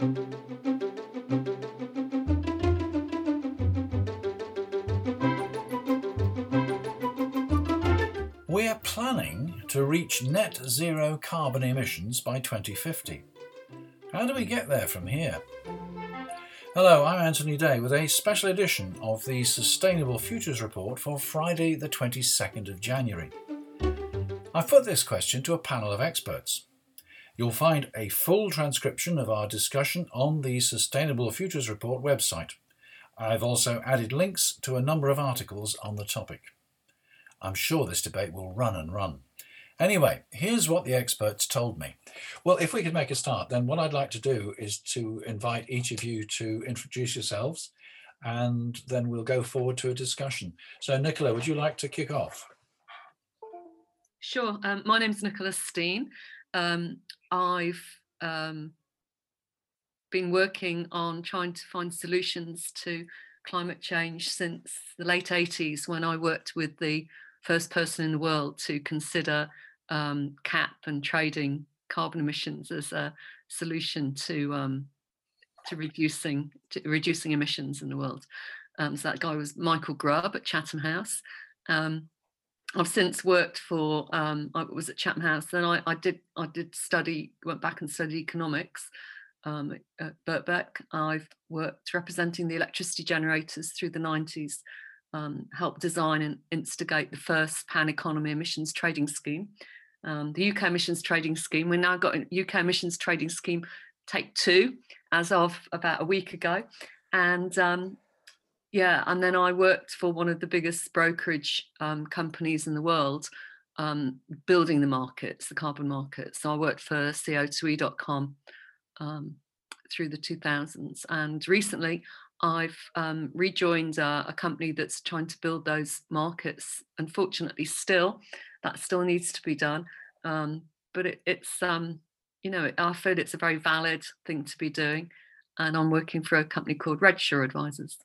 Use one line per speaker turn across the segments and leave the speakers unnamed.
We're planning to reach net zero carbon emissions by 2050. How do we get there from here? Hello, I'm Anthony Day with a special edition of the Sustainable Futures Report for Friday, the 22nd of January. I've put this question to a panel of experts. You'll find a full transcription of our discussion on the Sustainable Futures Report website. I've also added links to a number of articles on the topic. I'm sure this debate will run and run. Anyway, here's what the experts told me. Well, if we could make a start, then what I'd like to do is to invite each of you to introduce yourselves and then we'll go forward to a discussion. So, Nicola, would you like to kick off?
Sure. Um, my name's Nicola Steen. Um, I've um, been working on trying to find solutions to climate change since the late 80s when I worked with the first person in the world to consider um, cap and trading carbon emissions as a solution to um, to reducing to reducing emissions in the world. Um, so that guy was Michael Grubb at Chatham House. Um, I've since worked for um, I was at Chatham House. Then I, I, did I did study went back and studied economics um, at Birkbeck. I've worked representing the electricity generators through the 90s um, helped design and instigate the first pan economy emissions trading scheme. Um, the UK emissions trading scheme, we've now got a UK emissions trading scheme take two as of about a week ago. And um, yeah, and then I worked for one of the biggest brokerage um, companies in the world um, building the markets, the carbon markets. So I worked for CO2e.com um, through the 2000s. And recently I've um, rejoined a, a, company that's trying to build those markets. Unfortunately, still, that still needs to be done. Um, but it, it's, um, you know, I feel it's a very valid thing to be doing. And I'm working for a company called Redshaw Advisors.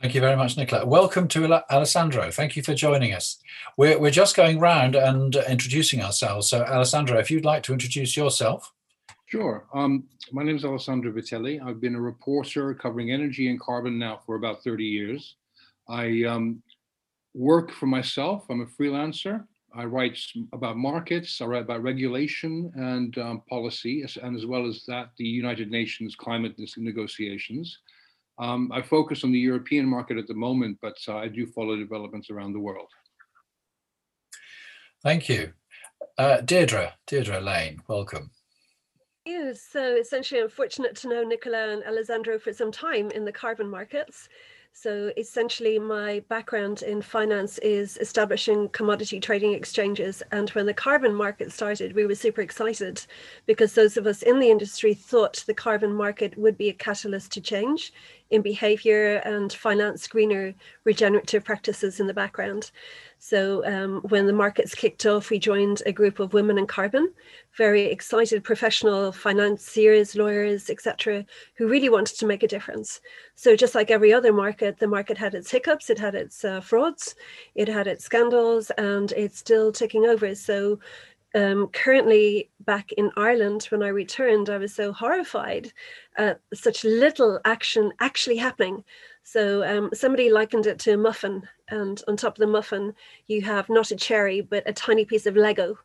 Thank you very much, Nicola. Welcome to Alessandro. Thank you for joining us. We're, we're just going round and introducing ourselves. So, Alessandro, if you'd like to introduce yourself.
Sure. Um, my name is Alessandro Vitelli. I've been a reporter covering energy and carbon now for about 30 years. I um, work for myself. I'm a freelancer. I write about markets. I write about regulation and um, policy, and as well as that, the United Nations climate negotiations. Um, I focus on the European market at the moment, but uh, I do follow developments around the world.
Thank you. Uh, Deirdre, Deirdre Lane, welcome
you. So essentially, I'm fortunate to know Nicola and Alessandro for some time in the carbon markets. So essentially, my background in finance is establishing commodity trading exchanges. And when the carbon market started, we were super excited because those of us in the industry thought the carbon market would be a catalyst to change in behavior and finance greener regenerative practices in the background. So um, when the markets kicked off, we joined a group of women in carbon, very excited professional financiers, lawyers, etc., who really wanted to make a difference. So just like every other market, the market had its hiccups, it had its uh, frauds, it had its scandals, and it's still ticking over. So um, currently back in Ireland, when I returned, I was so horrified at such little action actually happening. So um, somebody likened it to a muffin, and on top of the muffin, you have not a cherry, but a tiny piece of Lego.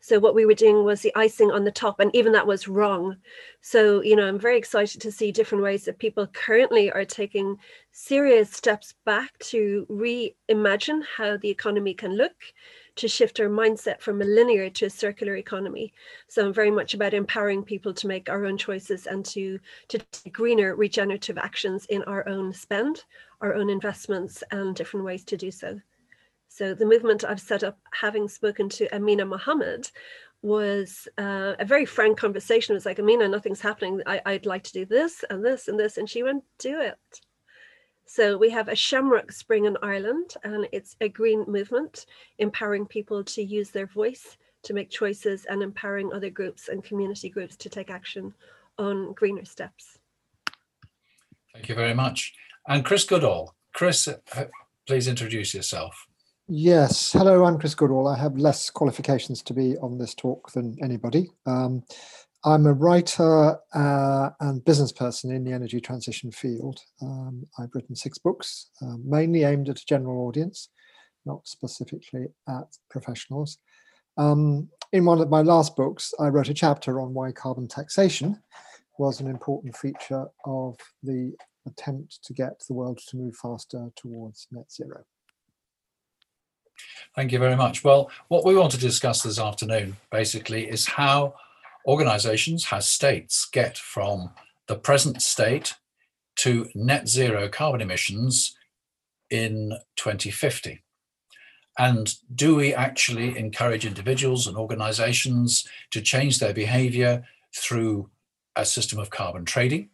So what we were doing was the icing on the top, and even that was wrong. So you know, I'm very excited to see different ways that people currently are taking serious steps back to reimagine how the economy can look to shift our mindset from a linear to a circular economy. So I'm very much about empowering people to make our own choices and to, to take greener regenerative actions in our own spend, our own investments, and different ways to do so. So the movement I've set up, having spoken to Amina Mohammed, was uh, a very frank conversation. It was like, Amina, nothing's happening. I, I'd like to do this and this and this. And she went, do it. So we have a Shamrock Spring in Ireland, and it's a green movement empowering people to use their voice to make choices and empowering other groups and community groups to take action on greener steps.
Thank you very much. And Chris Goodall. Chris, uh, please introduce yourself.
Yes. Hello, I'm Chris Goodall. I have less qualifications to be on this talk than anybody. Um, I'm a writer uh, and business person in the energy transition field. Um, I've written six books, uh, mainly aimed at a general audience, not specifically at professionals. Um, in one of my last books, I wrote a chapter on why carbon taxation was an important feature of the attempt to get the world to move faster towards net zero.
Thank you very much. Well, what we want to discuss this afternoon basically is how organizations, how states get from the present state to net zero carbon emissions in 2050. And do we actually encourage individuals and organizations to change their behavior through a system of carbon trading?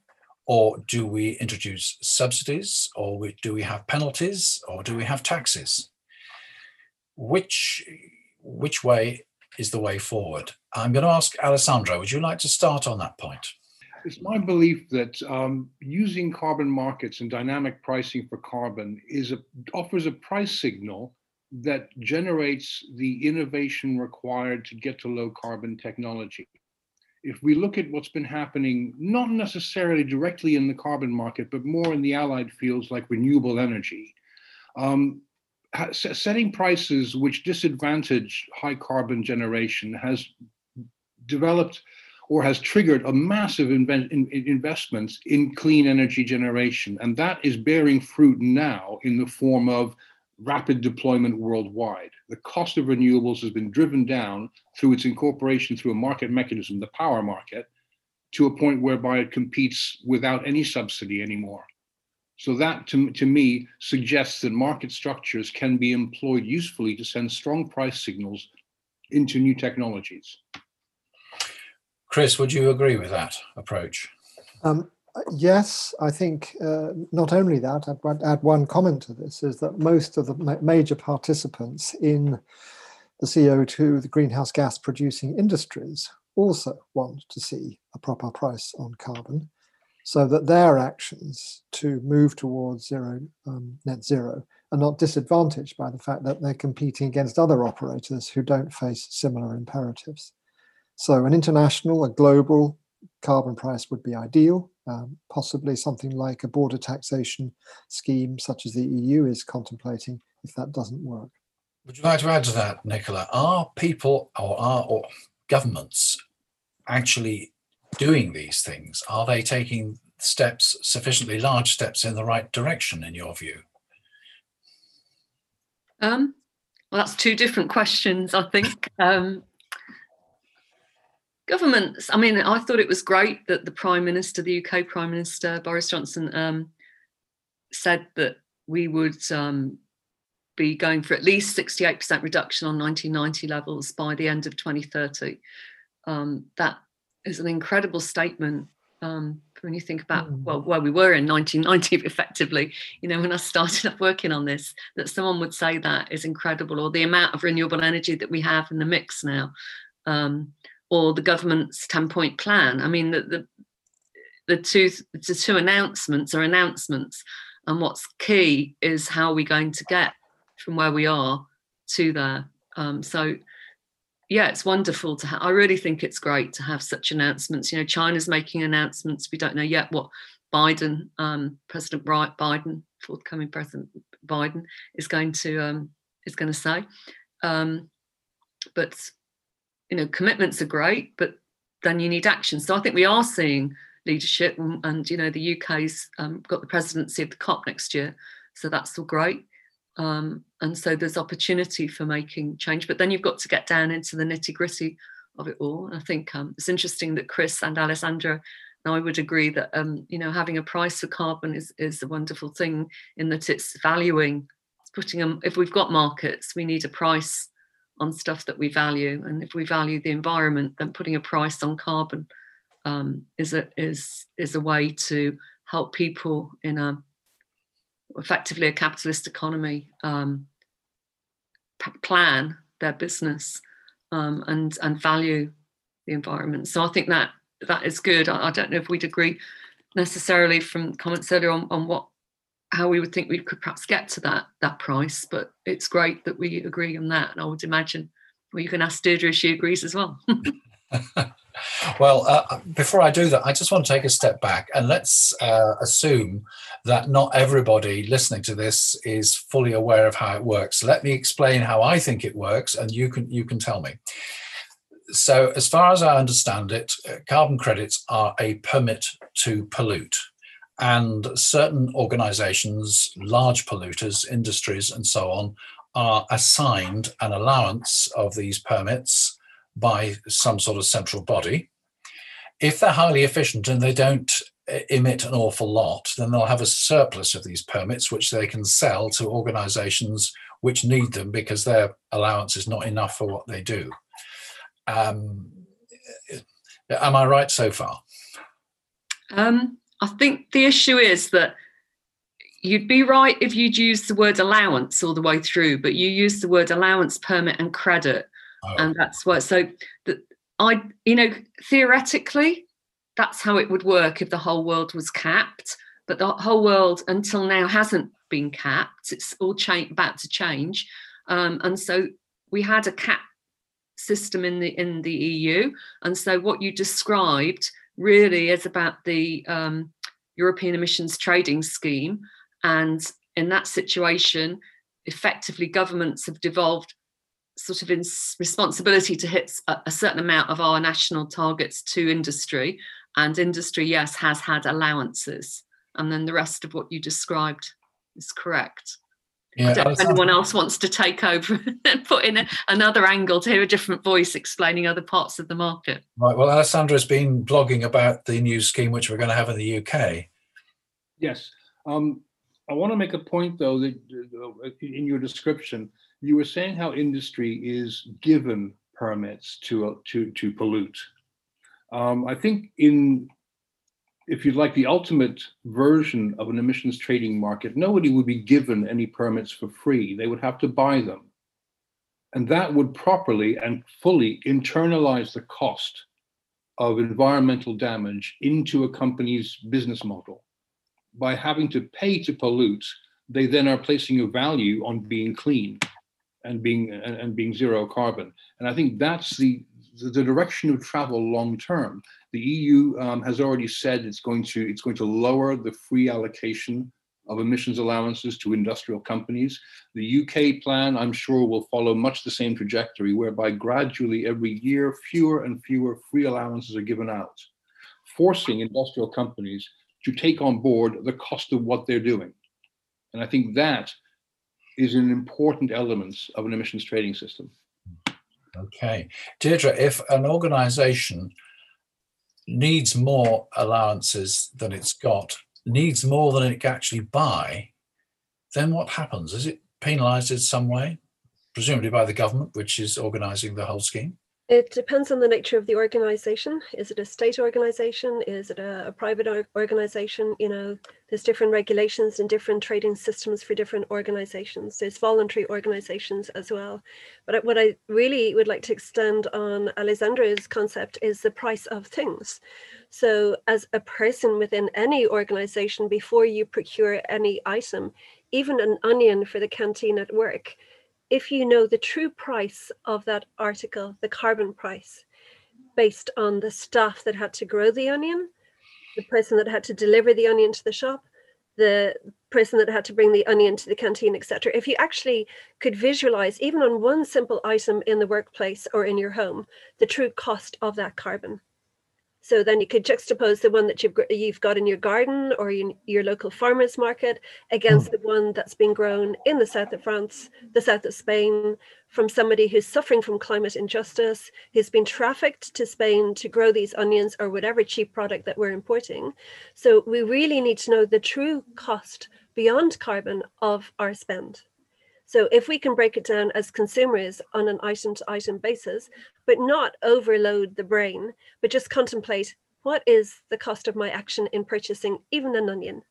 Or do we introduce subsidies? Or do we have penalties? Or do we have taxes? Which, which way is the way forward? I'm going to ask Alessandro, would you like to start on that point?
It's my belief that um, using carbon markets and dynamic pricing for carbon is a, offers a price signal that generates the innovation required to get to low carbon technology. If we look at what's been happening, not necessarily directly in the carbon market, but more in the allied fields like renewable energy, um, setting prices which disadvantage high carbon generation has developed or has triggered a massive investment in clean energy generation. And that is bearing fruit now in the form of rapid deployment worldwide. The cost of renewables has been driven down through its incorporation through a market mechanism, the power market, to a point whereby it competes without any subsidy anymore. So that to, to me suggests that market structures can be employed usefully to send strong price signals into new technologies.
Chris, would you agree with that approach?
Um, yes, I think uh, not only that, I'd add one comment to this is that most of the major participants in the CO2, the greenhouse gas producing industries, also want to see a proper price on carbon so that their actions to move towards zero um, net zero are not disadvantaged by the fact that they're competing against other operators who don't face similar imperatives. So an international, a global carbon price would be ideal, um, possibly something like a border taxation scheme such as the EU is contemplating if that doesn't work.
Would you like to add to that, Nicola? Are people or are or governments actually doing these things? Are they taking steps, sufficiently large steps in the right direction, in your view?
Um, well, that's two different questions, I think. Um, governments, I mean, I thought it was great that the Prime Minister, the UK Prime Minister, Boris Johnson, um, said that we would um, be going for at least 68% reduction on 1990 levels by the end of 2030. Um, that is an incredible statement um, when you think about mm. well where we were in 1990 effectively you know when i started up working on this that someone would say that is incredible or the amount of renewable energy that we have in the mix now um, or the government's 10 point plan i mean the, the the two the two announcements are announcements and what's key is how are we going to get from where we are to there um, so yeah, it's wonderful to have. I really think it's great to have such announcements. You know, China's making announcements. We don't know yet what Biden, um, President Biden, forthcoming President Biden, is going to um, is going to say. Um, but you know, commitments are great, but then you need action. So I think we are seeing leadership, and, and you know, the UK's um, got the presidency of the COP next year, so that's all great. Um, and so there's opportunity for making change, but then you've got to get down into the nitty gritty of it all. And I think um, it's interesting that Chris and Alessandro and I would agree that um, you know having a price for carbon is is a wonderful thing in that it's valuing, it's putting them. If we've got markets, we need a price on stuff that we value, and if we value the environment, then putting a price on carbon um, is a is is a way to help people in a effectively a capitalist economy um, p- plan their business um, and and value the environment. So I think that that is good. I, I, don't know if we'd agree necessarily from comments earlier on, on what how we would think we could perhaps get to that that price, but it's great that we agree on that. And I would imagine well, you can ask Deirdre if she agrees as well.
well, uh, before I do that, I just want to take a step back and let's uh, assume that not everybody listening to this is fully aware of how it works. Let me explain how I think it works, and you can you can tell me. So, as far as I understand it, uh, carbon credits are a permit to pollute. And certain organizations, large polluters, industries, and so on, are assigned an allowance of these permits by some sort of central body. If they're highly efficient and they don't uh, emit an awful lot, then they'll have a surplus of these permits, which they can sell to organizations which need them because their allowance is not enough for what they do. Um, am I right so far?
Um, I think the issue is that you'd be right if you'd use the word allowance all the way through, but you use the word allowance, permit, and credit oh. and that's what so that i you know theoretically that's how it would work if the whole world was capped but the whole world until now hasn't been capped it's all cha- about to change um, and so we had a cap system in the in the eu and so what you described really is about the um, european emissions trading scheme and in that situation effectively governments have devolved sort of in responsibility to hit a, a certain amount of our national targets to industry and industry yes has had allowances and then the rest of what you described is correct yeah, if anyone else wants to take over and put in a, another angle to hear a different voice explaining other parts of the market.
Right. Well, Alessandro's been blogging about the new scheme which we're going to have in the UK.
Yes. Um, I want to make a point, though, that uh, in your description, you were saying how industry is given permits to uh, to to pollute. Um, I think in if you'd like the ultimate version of an emissions trading market, nobody would be given any permits for free. They would have to buy them. And that would properly and fully internalize the cost of environmental damage into a company's business model. By having to pay to pollute, they then are placing a value on being clean and being and, and being zero carbon. And I think that's the the direction of travel long term. The EU um, has already said it's going to it's going to lower the free allocation of emissions allowances to industrial companies. The UK plan, I'm sure, will follow much the same trajectory, whereby gradually every year fewer and fewer free allowances are given out, forcing industrial companies to take on board the cost of what they're doing. And I think that is an important element of an emissions trading system.
Okay. Deirdre, if an organization needs more allowances than it's got, needs more than it can actually buy, then what happens? Is it penalized in some way? Presumably by the government, which is organizing the whole scheme?
It depends on the nature of the organization. Is it a state organization? Is it a, a private organization? You know, there's different regulations and different trading systems for different organizations. There's voluntary organizations as well. But what I really would like to extend on Alessandro's concept is the price of things. So, as a person within any organization, before you procure any item, even an onion for the canteen at work, if you know the true price of that article, the carbon price, based on the staff that had to grow the onion, the person that had to deliver the onion to the shop, the person that had to bring the onion to the canteen, etc. If you actually could visualize, even on one simple item in the workplace or in your home, the true cost of that carbon, so then you could juxtapose the one that you've you've got in your garden or in your local farmers market against mm. the one that's been grown in the south of France, the south of Spain, from somebody who's suffering from climate injustice, who's been trafficked to Spain to grow these onions or whatever cheap product that we're importing. So we really need to know the true cost beyond carbon of our spend. So if we can break it down as consumers on an item to item basis, but not overload the brain, but just contemplate what is the cost of my action in purchasing even an onion?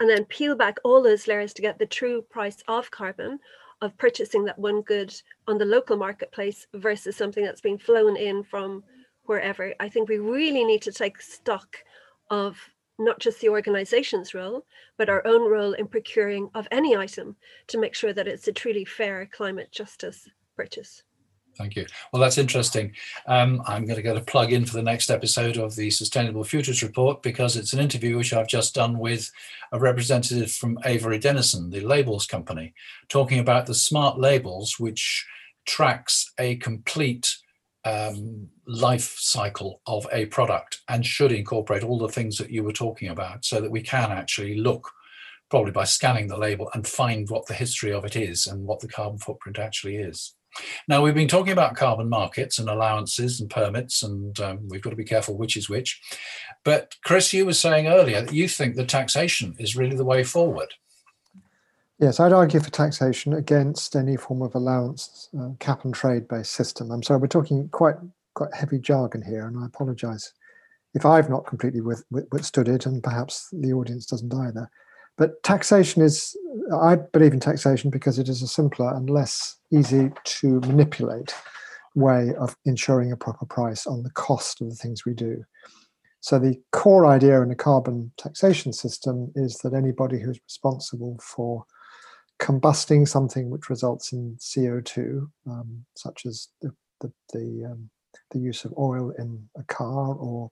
And then peel back all those layers to get the true price of carbon of purchasing that one good on the local marketplace versus something that's been flown in from wherever. I think we really need to take stock of not just the organization's role, but our own role in procuring of any item to make sure that it's a truly fair climate justice purchase.
Thank you. Well, that's interesting. Um, I'm going to get a plug in for the next episode of the Sustainable Futures Report because it's an interview which I've just done with a representative from Avery Dennison, the labels company, talking about the smart labels, which tracks a complete um, life cycle of a product and should incorporate all the things that you were talking about so that we can actually look probably by scanning the label and find what the history of it is and what the carbon footprint actually is. Now, we've been talking about carbon markets and allowances and permits, and um, we've got to be careful which is which. But Chris, you were saying earlier that you think that taxation is really the way forward.
Yes, I'd argue for taxation against any form of allowance, uh, cap and trade based system. I'm sorry, we're talking quite quite heavy jargon here, and I apologise if I've not completely with, with, withstood it, and perhaps the audience doesn't either. But taxation is, I believe in taxation because it is a simpler and less easy to manipulate way of ensuring a proper price on the cost of the things we do. So the core idea in a carbon taxation system is that anybody who's responsible for combusting something which results in CO2, um, such as the the the, um, the, use of oil in a car or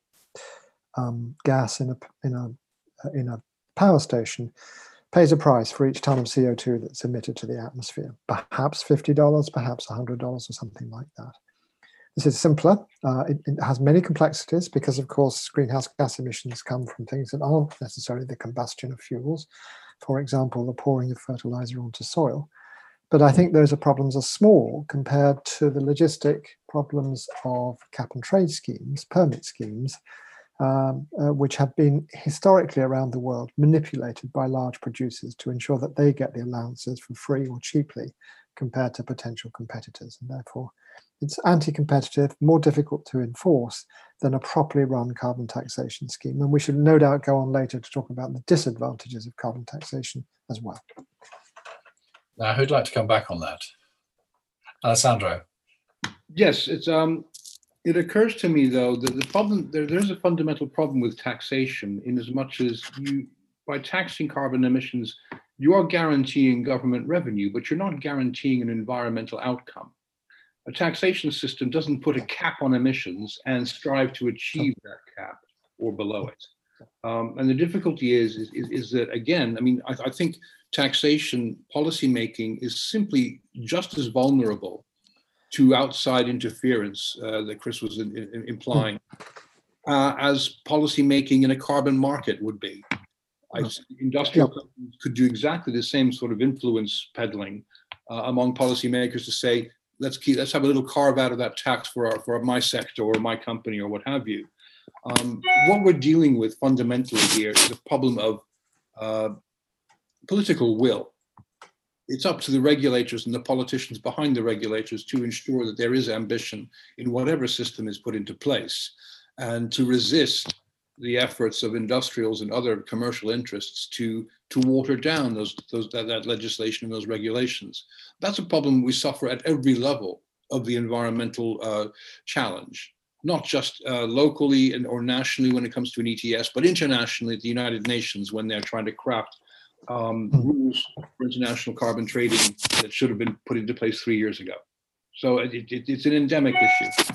um, gas in a in a in a power station pays a price for each ton of CO2 that's emitted to the atmosphere, perhaps $50, perhaps $100 or something like that. This is simpler. Uh, it, it, has many complexities because, of course, greenhouse gas emissions come from things that aren't necessarily the combustion of fuels. For example, the pouring of fertilizer onto soil. But I think those are problems are small compared to the logistic problems of cap and trade schemes, permit schemes, um, uh, which have been historically around the world manipulated by large producers to ensure that they get the allowances for free or cheaply compared to potential competitors. And therefore, it's anti competitive, more difficult to enforce than a properly run carbon taxation scheme. And we should no doubt go on later to talk about the disadvantages of carbon taxation as well.
Now, who'd like to come back on that? Alessandro.
Yes, it's um, it occurs to me, though, that the problem there, there's a fundamental problem with taxation in as much as you, by taxing carbon emissions, you are guaranteeing government revenue, but you're not guaranteeing an environmental outcome. A taxation system doesn't put a cap on emissions and strive to achieve that cap or below it. Um, and the difficulty is, is, is, that, again, I mean, I, I think taxation policy making is simply just as vulnerable to outside interference uh, that Chris was in, in, implying, uh, as policy making in a carbon market would be. I, industrial companies could do exactly the same sort of influence peddling uh, among policymakers to say, let's keep, let's have a little carve out of that tax for our, for my sector or my company or what have you. Um, what we're dealing with fundamentally here is a problem of uh, political will it's up to the regulators and the politicians behind the regulators to ensure that there is ambition in whatever system is put into place and to resist the efforts of industrials and other commercial interests to to water down those, those that, that legislation and those regulations. That's a problem we suffer at every level of the environmental uh, challenge, not just uh, locally and, or nationally when it comes to an ETS, but internationally at the United Nations when they're trying to craft um, hmm. rules for international carbon trading that should have been put into place three years ago. So it, it, it's an endemic issue.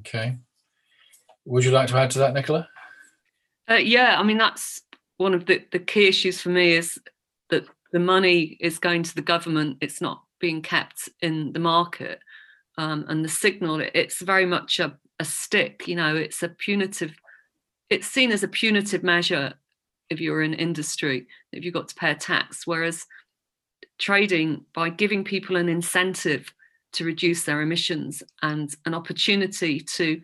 Okay. Would you like to add to that, Nicola?
Uh, yeah, I mean that's one of the, the key issues for me is that the money is going to the government. It's not being kept in the market. Um, and the signal, it's very much a, a stick. You know, it's a punitive. It's seen as a punitive measure if you're in industry, if you've got to pay a tax. Whereas trading, by giving people an incentive to reduce their emissions and an opportunity to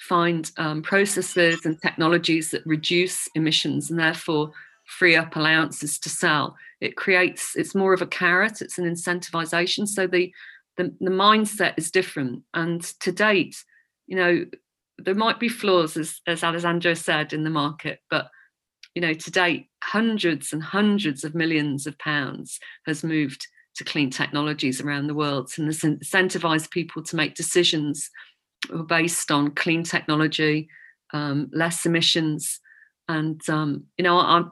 find um, processes and technologies that reduce emissions and therefore free up allowances to sell, it creates, it's more of a carrot, it's an incentivization. So the, the, the mindset is different. And to date, you know, there might be flaws, as, as Alessandro said, in the market, but you know, to date, hundreds and hundreds of millions of pounds has moved to clean technologies around the world and incentivize people to make decisions based on clean technology, um, less emissions. And, um, you know, I,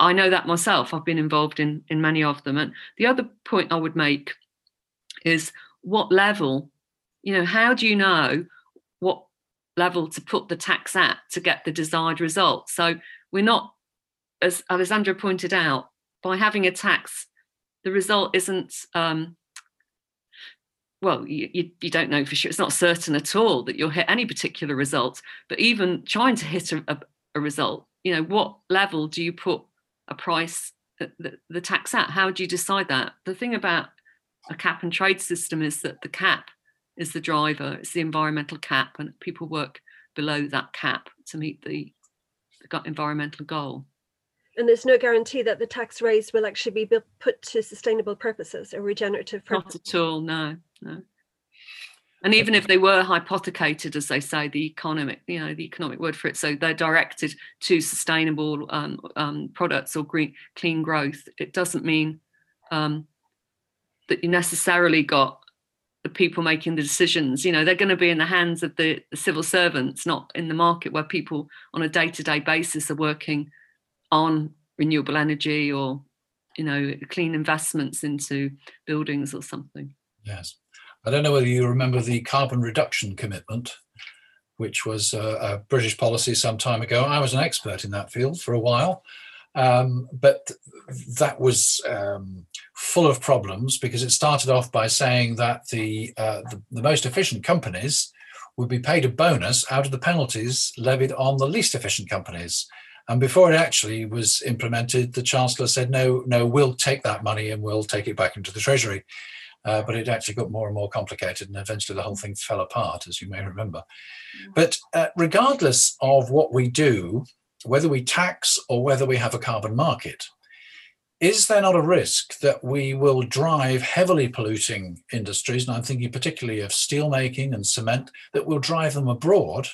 I know that myself. I've been involved in, in many of them. And the other point I would make is what level, you know, how do you know what level to put the tax at to get the desired result? So we're not, as Alessandro pointed out, by having a tax, the result isn't um, well, you, you, you, don't know for sure. It's not certain at all that you'll hit any particular result. But even trying to hit a, a, a result, you know, what level do you put a price, the, the tax at? How do you decide that? The thing about a cap and trade system is that the cap is the driver, it's the environmental cap, and people work below that cap to meet the, the environmental goal.
And there's no guarantee that the tax raise will actually be put to sustainable purposes or regenerative purposes.
Not at all, no, no. And even if they were hypothecated, as they say, the economic, you know, the economic word for it, so they're directed to sustainable um, um, products or green, clean growth. It doesn't mean um, that you necessarily got the people making the decisions. You know, they're going to be in the hands of the, civil servants, not in the market where people on a day-to-day basis are working on renewable energy or you know clean investments into buildings or something.
Yes. I don't know whether you remember the carbon reduction commitment which was a, a british policy some time ago. I was an expert in that field for a while um, but that was um, full of problems because it started off by saying that the, uh, the, the most efficient companies would be paid a bonus out of the penalties levied on the least efficient companies and before it actually was implemented, the Chancellor said, no, no, we'll take that money and we'll take it back into the Treasury. Uh, but it actually got more and more complicated, and eventually the whole thing fell apart, as you may remember. But uh, regardless of what we do, whether we tax or whether we have a carbon market, is there not a risk that we will drive heavily polluting industries, and I'm thinking particularly of steelmaking and cement, that will drive them abroad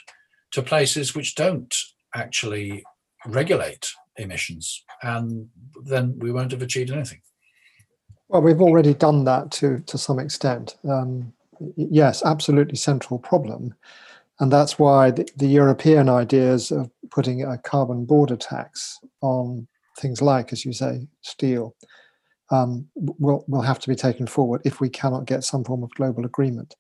to places which don't actually regulate emissions, and then we won't have achieved anything.
Well, we've already done that to to some extent. Um, yes, absolutely central problem, and that's why the, the, European ideas of putting a carbon border tax on things like, as you say, steel, um, will will have to be taken forward if we cannot get some form of global agreement.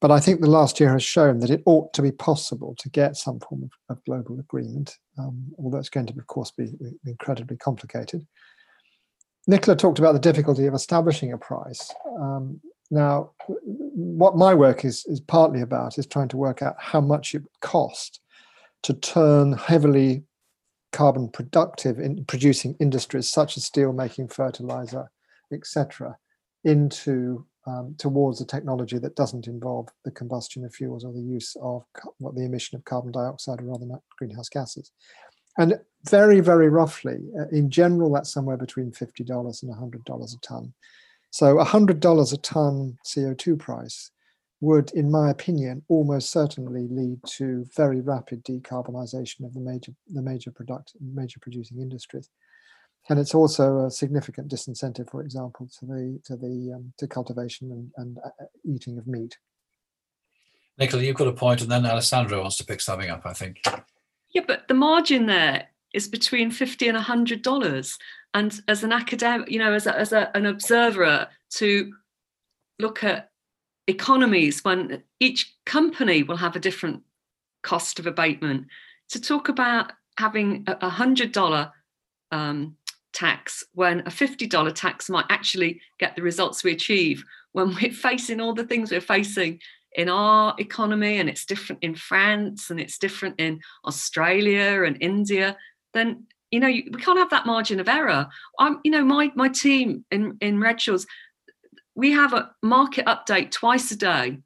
But I think the last year has shown that it ought to be possible to get some form of, of global agreement, um, although it's going to, of course, be incredibly complicated. Nicola talked about the difficulty of establishing a price. Um, now, what my work is, is partly about is trying to work out how much it would cost to turn heavily carbon productive in producing industries such as steel making, fertilizer, etc., into um, towards a technology that doesn't involve the combustion of fuels or the use of what the emission of carbon dioxide or other greenhouse gases. And very, very roughly, uh, in general, that's somewhere between $50 and $100 a ton. So $100 a ton CO2 price would, in my opinion, almost certainly lead to very rapid decarbonisation of the major, the major product, major producing industries and it's also a significant disincentive, for example, to the to the um, to cultivation and, and uh, uh, eating of meat.
Nicola, you've got a point, and then Alessandro wants to pick something up. I think.
Yeah, but the margin there is between fifty and hundred dollars, and as an academic, you know, as a, as a, an observer, to look at economies when each company will have a different cost of abatement, to talk about having a hundred dollar um, tax when a $50 tax might actually get the results we achieve when we're facing all the things we're facing in our economy and it's different in France and it's different in Australia and India, then you know we can't have that margin of error. I'm, you know, my my team in in Redshaws, we have a market update twice a day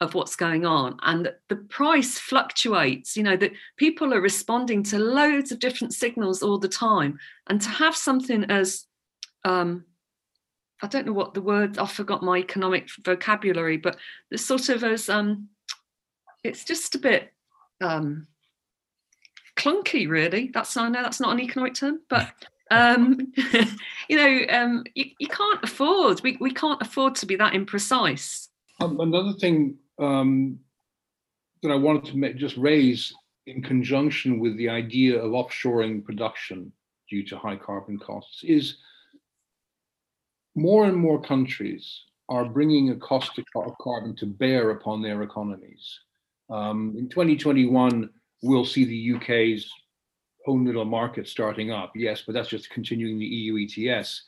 of what's going on and the price fluctuates. You know that people are responding to loads of different signals all the time and to have something as um i don't know what the word i forgot my economic vocabulary but the sort of as um it's just a bit um clunky really. That's i know that's not an economic term but um you know um you, you can't afford we, we can't afford to be that imprecise
um, another thing um, that I wanted to make, just raise in conjunction with the idea of offshoring production due to high carbon costs is more and more countries are bringing a cost of carbon to bear upon their economies. Um, in 2021, we'll see the UK's own little market starting up, yes, but that's just continuing the EU ETS.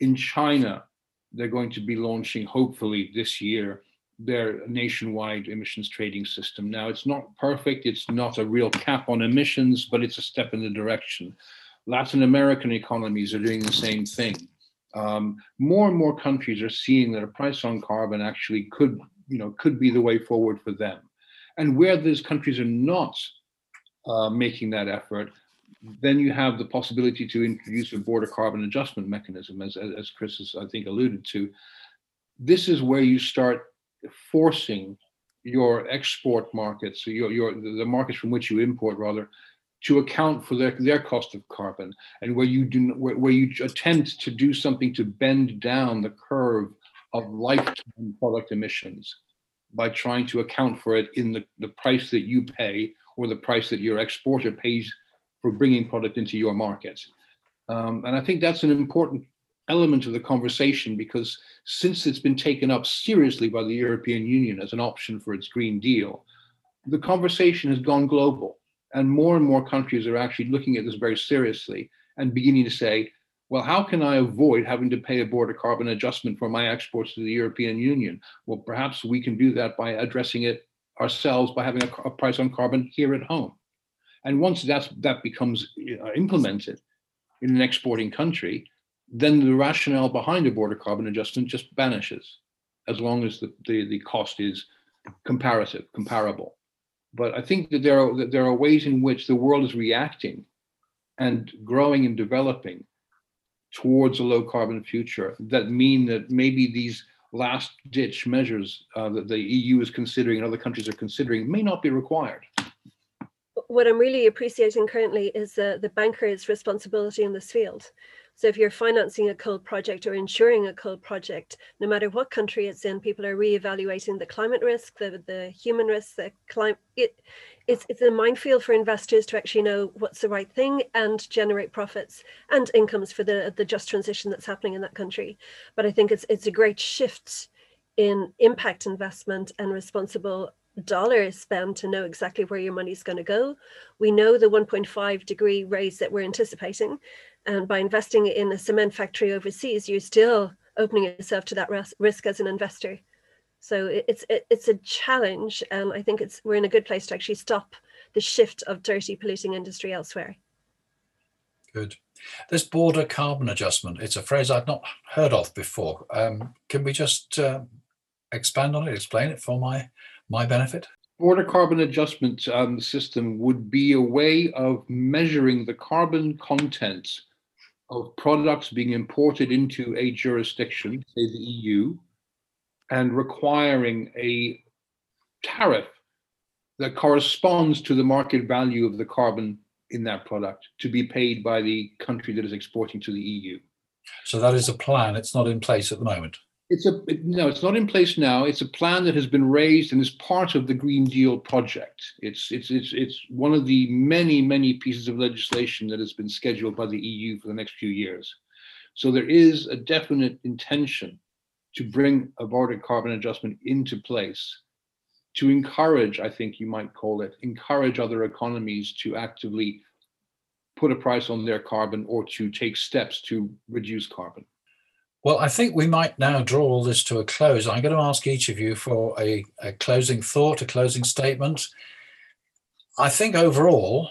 In China, they're going to be launching, hopefully this year, their nationwide emissions trading system. Now, it's not perfect, it's not a real cap on emissions, but it's a step in the direction. Latin American economies are doing the same thing. Um, more and more countries are seeing that a price on carbon actually could, you know, could be the way forward for them. And where those countries are not uh, making that effort, then you have the possibility to introduce a border carbon adjustment mechanism, as, as Chris has, I think, alluded to. This is where you start forcing your export markets, your, your the markets from which you import rather, to account for their, their cost of carbon, and where you do where, where you attempt to do something to bend down the curve of lifetime product emissions by trying to account for it in the, the price that you pay or the price that your exporter pays for bringing product into your market. Um, and I think that's an important element of the conversation because since it's been taken up seriously by the European Union as an option for its Green Deal, the conversation has gone global. And more and more countries are actually looking at this very seriously and beginning to say, well, how can I avoid having to pay a border carbon adjustment for my exports to the European Union? Well, perhaps we can do that by addressing it ourselves by having a, a price on carbon here at home. And once that's, that becomes uh, implemented in an exporting country, then the rationale behind a border carbon adjustment just vanishes, as long as the, the, the cost is comparative, comparable. But I think that there are that there are ways in which the world is reacting and growing and developing towards a low carbon future that mean that maybe these last ditch measures uh, that the EU is considering and other countries are considering may not be required
what I'm really appreciating currently is uh, the banker's responsibility in this field. So if you're financing a coal project or insuring a coal project, no matter what country it's in, people are re-evaluating the climate risk, the, the human risk, the climate. It, it's, it's a minefield for investors to actually know what's the right thing and generate profits and incomes for the, the just transition that's happening in that country. But I think it's, it's a great shift in impact investment and responsible dollars spent to know exactly where your money's going to go. We know the 1.5 degree raise that we're anticipating. And by investing in a cement factory overseas, you're still opening yourself to that risk as an investor. So it's it's a challenge, and I think it's we're in a good place to actually stop the shift of dirty polluting industry elsewhere.
Good. This border carbon adjustment, it's a phrase I've not heard of before. Um, can we just uh, expand on it, explain it for my my benefit?
Border carbon adjustment um, system would be a way of measuring the carbon content of products being imported into a jurisdiction, say the EU, and requiring a tariff that corresponds to the market value of the carbon in that product to be paid by the country that is exporting to the EU.
So that is a plan. It's not in place at the moment.
It's a no, it's not in place now. It's a plan that has been raised and is part of the Green Deal project. It's it's it's it's one of the many many pieces of legislation that has been scheduled by the EU for the next few years. So there is a definite intention to bring a border carbon adjustment into place to encourage, I think you might call it, encourage other economies to actively put a price on their carbon or to take steps to reduce carbon.
Well, I think we might now draw all this to a close. I'm going to ask each of you for a, a closing thought, a closing statement. I think overall,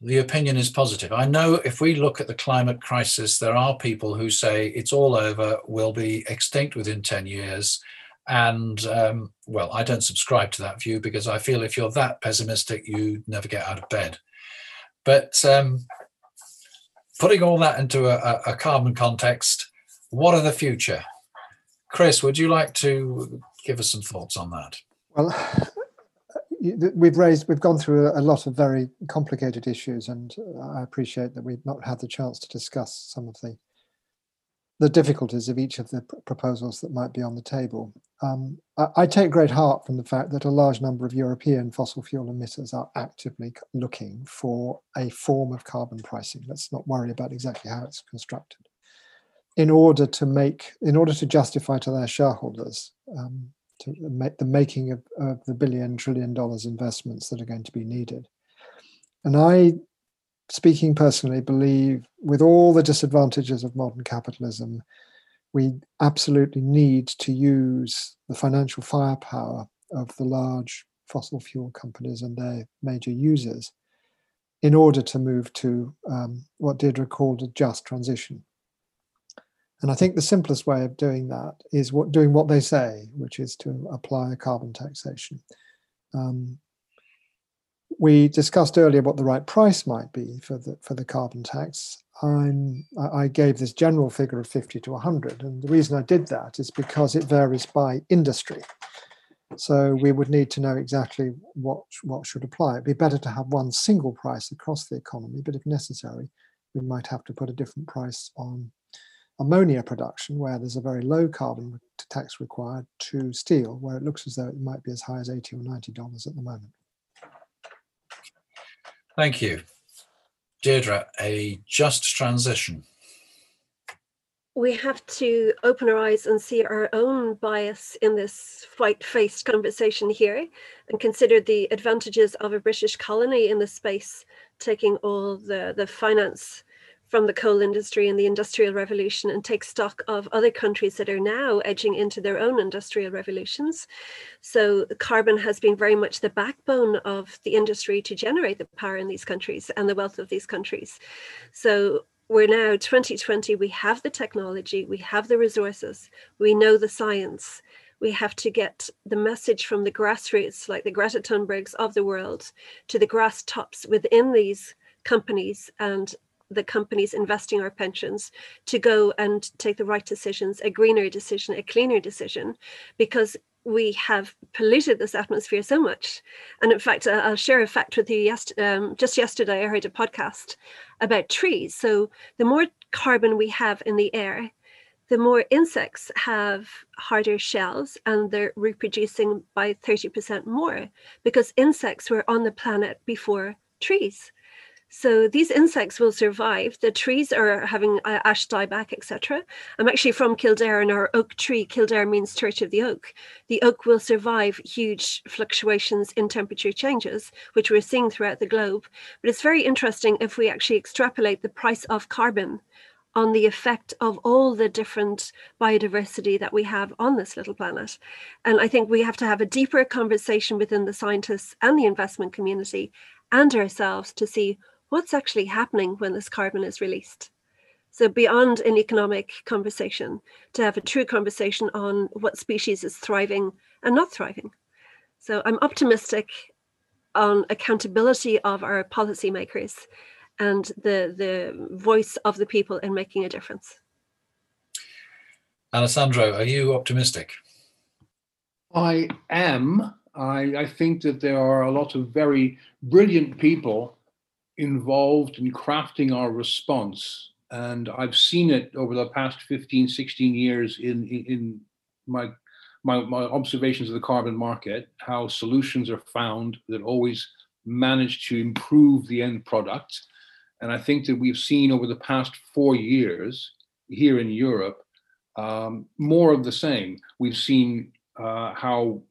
the opinion is positive. I know if we look at the climate crisis, there are people who say it's all over, we'll be extinct within 10 years. And um, well, I don't subscribe to that view because I feel if you're that pessimistic, you never get out of bed. But um, putting all that into a, a carbon context, what are the future? Chris, would you like to give us some thoughts on that?
Well, we've raised, we've gone through a lot of very complicated issues, and I appreciate that we've not had the chance to discuss some of the the difficulties of each of the pr- proposals that might be on the table. Um, I, I, take great heart from the fact that a large number of European fossil fuel emitters are actively looking for a form of carbon pricing. Let's not worry about exactly how it's constructed in order to make, in order to justify to their shareholders um, to make the making of, of the billion trillion dollars investments that are going to be needed. And I, speaking personally, believe with all the disadvantages of modern capitalism, we absolutely need to use the financial firepower of the large fossil fuel companies and their major users in order to move to um, what Deirdre called a just transition. And I think the simplest way of doing that is what doing what they say, which is to apply a carbon taxation. Um, we discussed earlier what the right price might be for the for the carbon tax. I'm, I gave this general figure of 50 to 100, and the reason I did that is because it varies by industry. So we would need to know exactly what what should apply. It'd be better to have one single price across the economy, but if necessary, we might have to put a different price on ammonia production, where there's a very low carbon tax required, to steel, where it looks as though it might be as high as 80 or 90 dollars at the moment.
Thank you. Deirdre, a just transition.
We have to open our eyes and see our own bias in this white faced conversation here and consider the advantages of a British colony in the space, taking all the, the finance from the coal industry and the industrial revolution and take stock of other countries that are now edging into their own industrial revolutions. So carbon has been very much the backbone of the industry to generate the power in these countries and the wealth of these countries. So we're now 2020, we have the technology, we have the resources, we know the science. We have to get the message from the grassroots, like the Greta Thunbergs of the world, to the grass tops within these companies and the companies investing our pensions to go and take the right decisions, a greener decision, a cleaner decision, because we have polluted this atmosphere so much. And in fact, I'll share a fact with you. Yes, um, just yesterday, I heard a podcast about trees. So the more carbon we have in the air, the more insects have harder shells and they're reproducing by 30% more because insects were on the planet before trees. So these insects will survive. The trees are having uh, ash dieback, etc. I'm actually from Kildare, and our oak tree, Kildare means Church of the Oak. The oak will survive huge fluctuations in temperature changes, which we're seeing throughout the globe. But it's very interesting if we actually extrapolate the price of carbon on the effect of all the different biodiversity that we have on this little planet. And I think we have to have a deeper conversation within the scientists and the investment community and ourselves to see what's actually happening when this carbon is released. So, beyond an economic conversation, to have a true conversation on what species is thriving and not thriving. So, I'm optimistic on accountability of our policymakers and the, the voice of the people in making a difference.
Alessandro, are you optimistic?
I am. I, I think that there are a lot of very brilliant people involved in crafting our response. And I've seen it over the past 15, 16 years in, in, in my, my, my observations of the carbon market, how solutions are found that always manage to improve the end product. And I think that we've seen over the past four years here in Europe um, more of the same. We've seen uh, how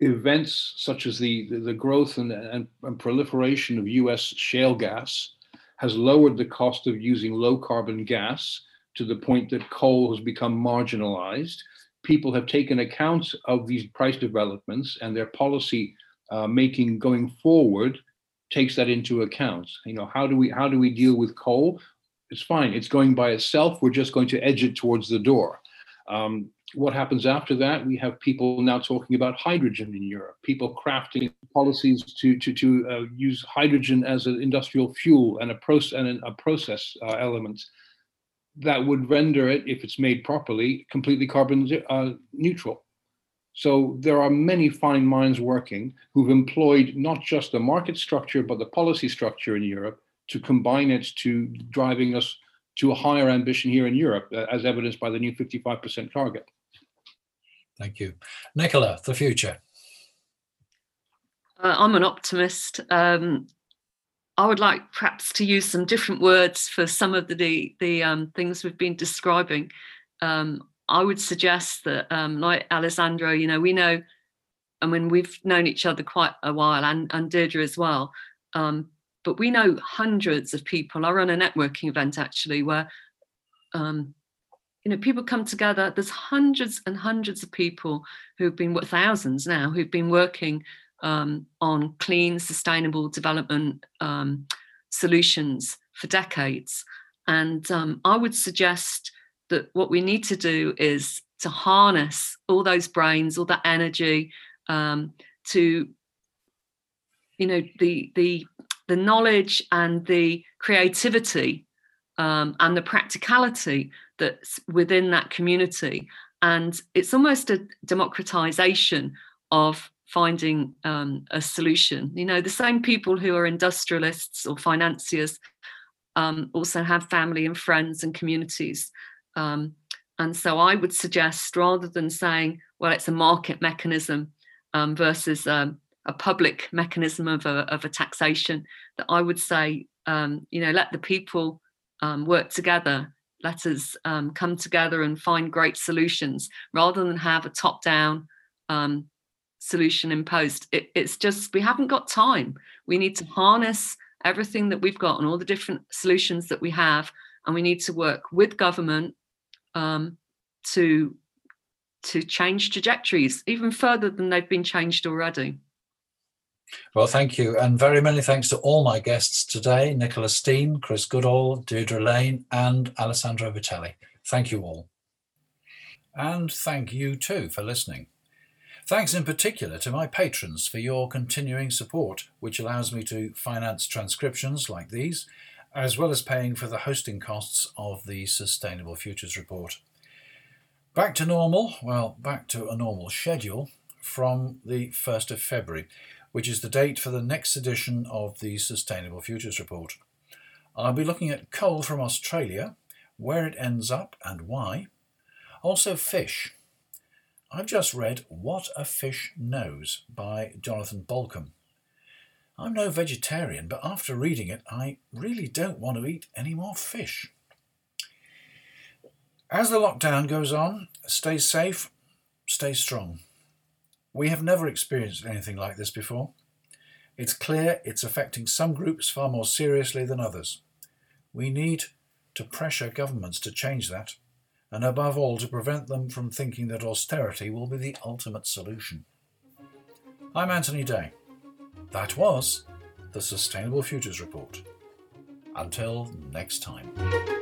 events such as the, the growth and, and, and, proliferation of US shale gas has lowered the cost of using low carbon gas to the point that coal has become marginalized. People have taken account of these price developments and their policy uh, making going forward takes that into account. You know, how do we how do we deal with coal? It's fine. It's going by itself. We're just going to edge it towards the door. Um, what happens after that? We have people now talking about hydrogen in Europe, people crafting policies to, to, to uh, use hydrogen as an industrial fuel and a, proce- and a process uh, element that would render it, if it's made properly, completely carbon uh, neutral. So there are many fine minds working who've employed not just the market structure, but the policy structure in Europe to combine it to driving us to a higher ambition here in Europe, uh, as evidenced by the new 55% target.
Thank you. Nicola, the future.
Uh, I'm an optimist. Um, I would like perhaps to use some different words for some of the the um, things we've been describing. Um, I would suggest that, um, like Alessandro, you know, we know, I mean, we've known each other quite a while, and and Deirdre as well. Um, but we know hundreds of people. I run a networking event actually where, um, you know, people come together. There's hundreds and hundreds of people who've been, thousands now, who've been working um, on clean, sustainable development um, solutions for decades. And um, I would suggest that what we need to do is to harness all those brains, all that energy um, to, you know, the the the knowledge and the creativity um, and the practicality that's within that community. And it's almost a democratization of finding um, a solution. You know, the same people who are industrialists or financiers um, also have family and friends and communities. Um, and so I would suggest rather than saying, well, it's a market mechanism um, versus um, a public mechanism of a, of a taxation, that I would say, um, you know, let the people work together. Let us come together and find great solutions rather than have a top down um, solution imposed. It, it's just we haven't got time. We need to harness everything that we've got and all the different solutions that we have, and we need to work with government um, to to change trajectories even further than they've been changed already.
Well, thank you. And very many thanks to all my guests today Nicola Steen, Chris Goodall, Deirdre Lane, and Alessandro Vitelli. Thank you all. And thank you too for listening. Thanks in particular to my patrons for your continuing support, which allows me to finance transcriptions like these, as well as paying for the hosting costs of the Sustainable Futures Report. Back to normal, well, back to a normal schedule from the 1st of February, which is the date for the next edition of the Sustainable Futures Report. I'll be looking at coal from Australia, where it ends up and why, also fish I've just read What a Fish Knows by Jonathan Balcombe. I'm no vegetarian, but after reading it, I really don't want to eat any more fish. As the lockdown goes on, stay safe, stay strong. We have never experienced anything like this before. It's clear it's affecting some groups far more seriously than others. We need to pressure governments to change that and above all to prevent them from thinking that austerity will be the ultimate solution. I'm Anthony Day. That was the Sustainable Futures Report. Until next time.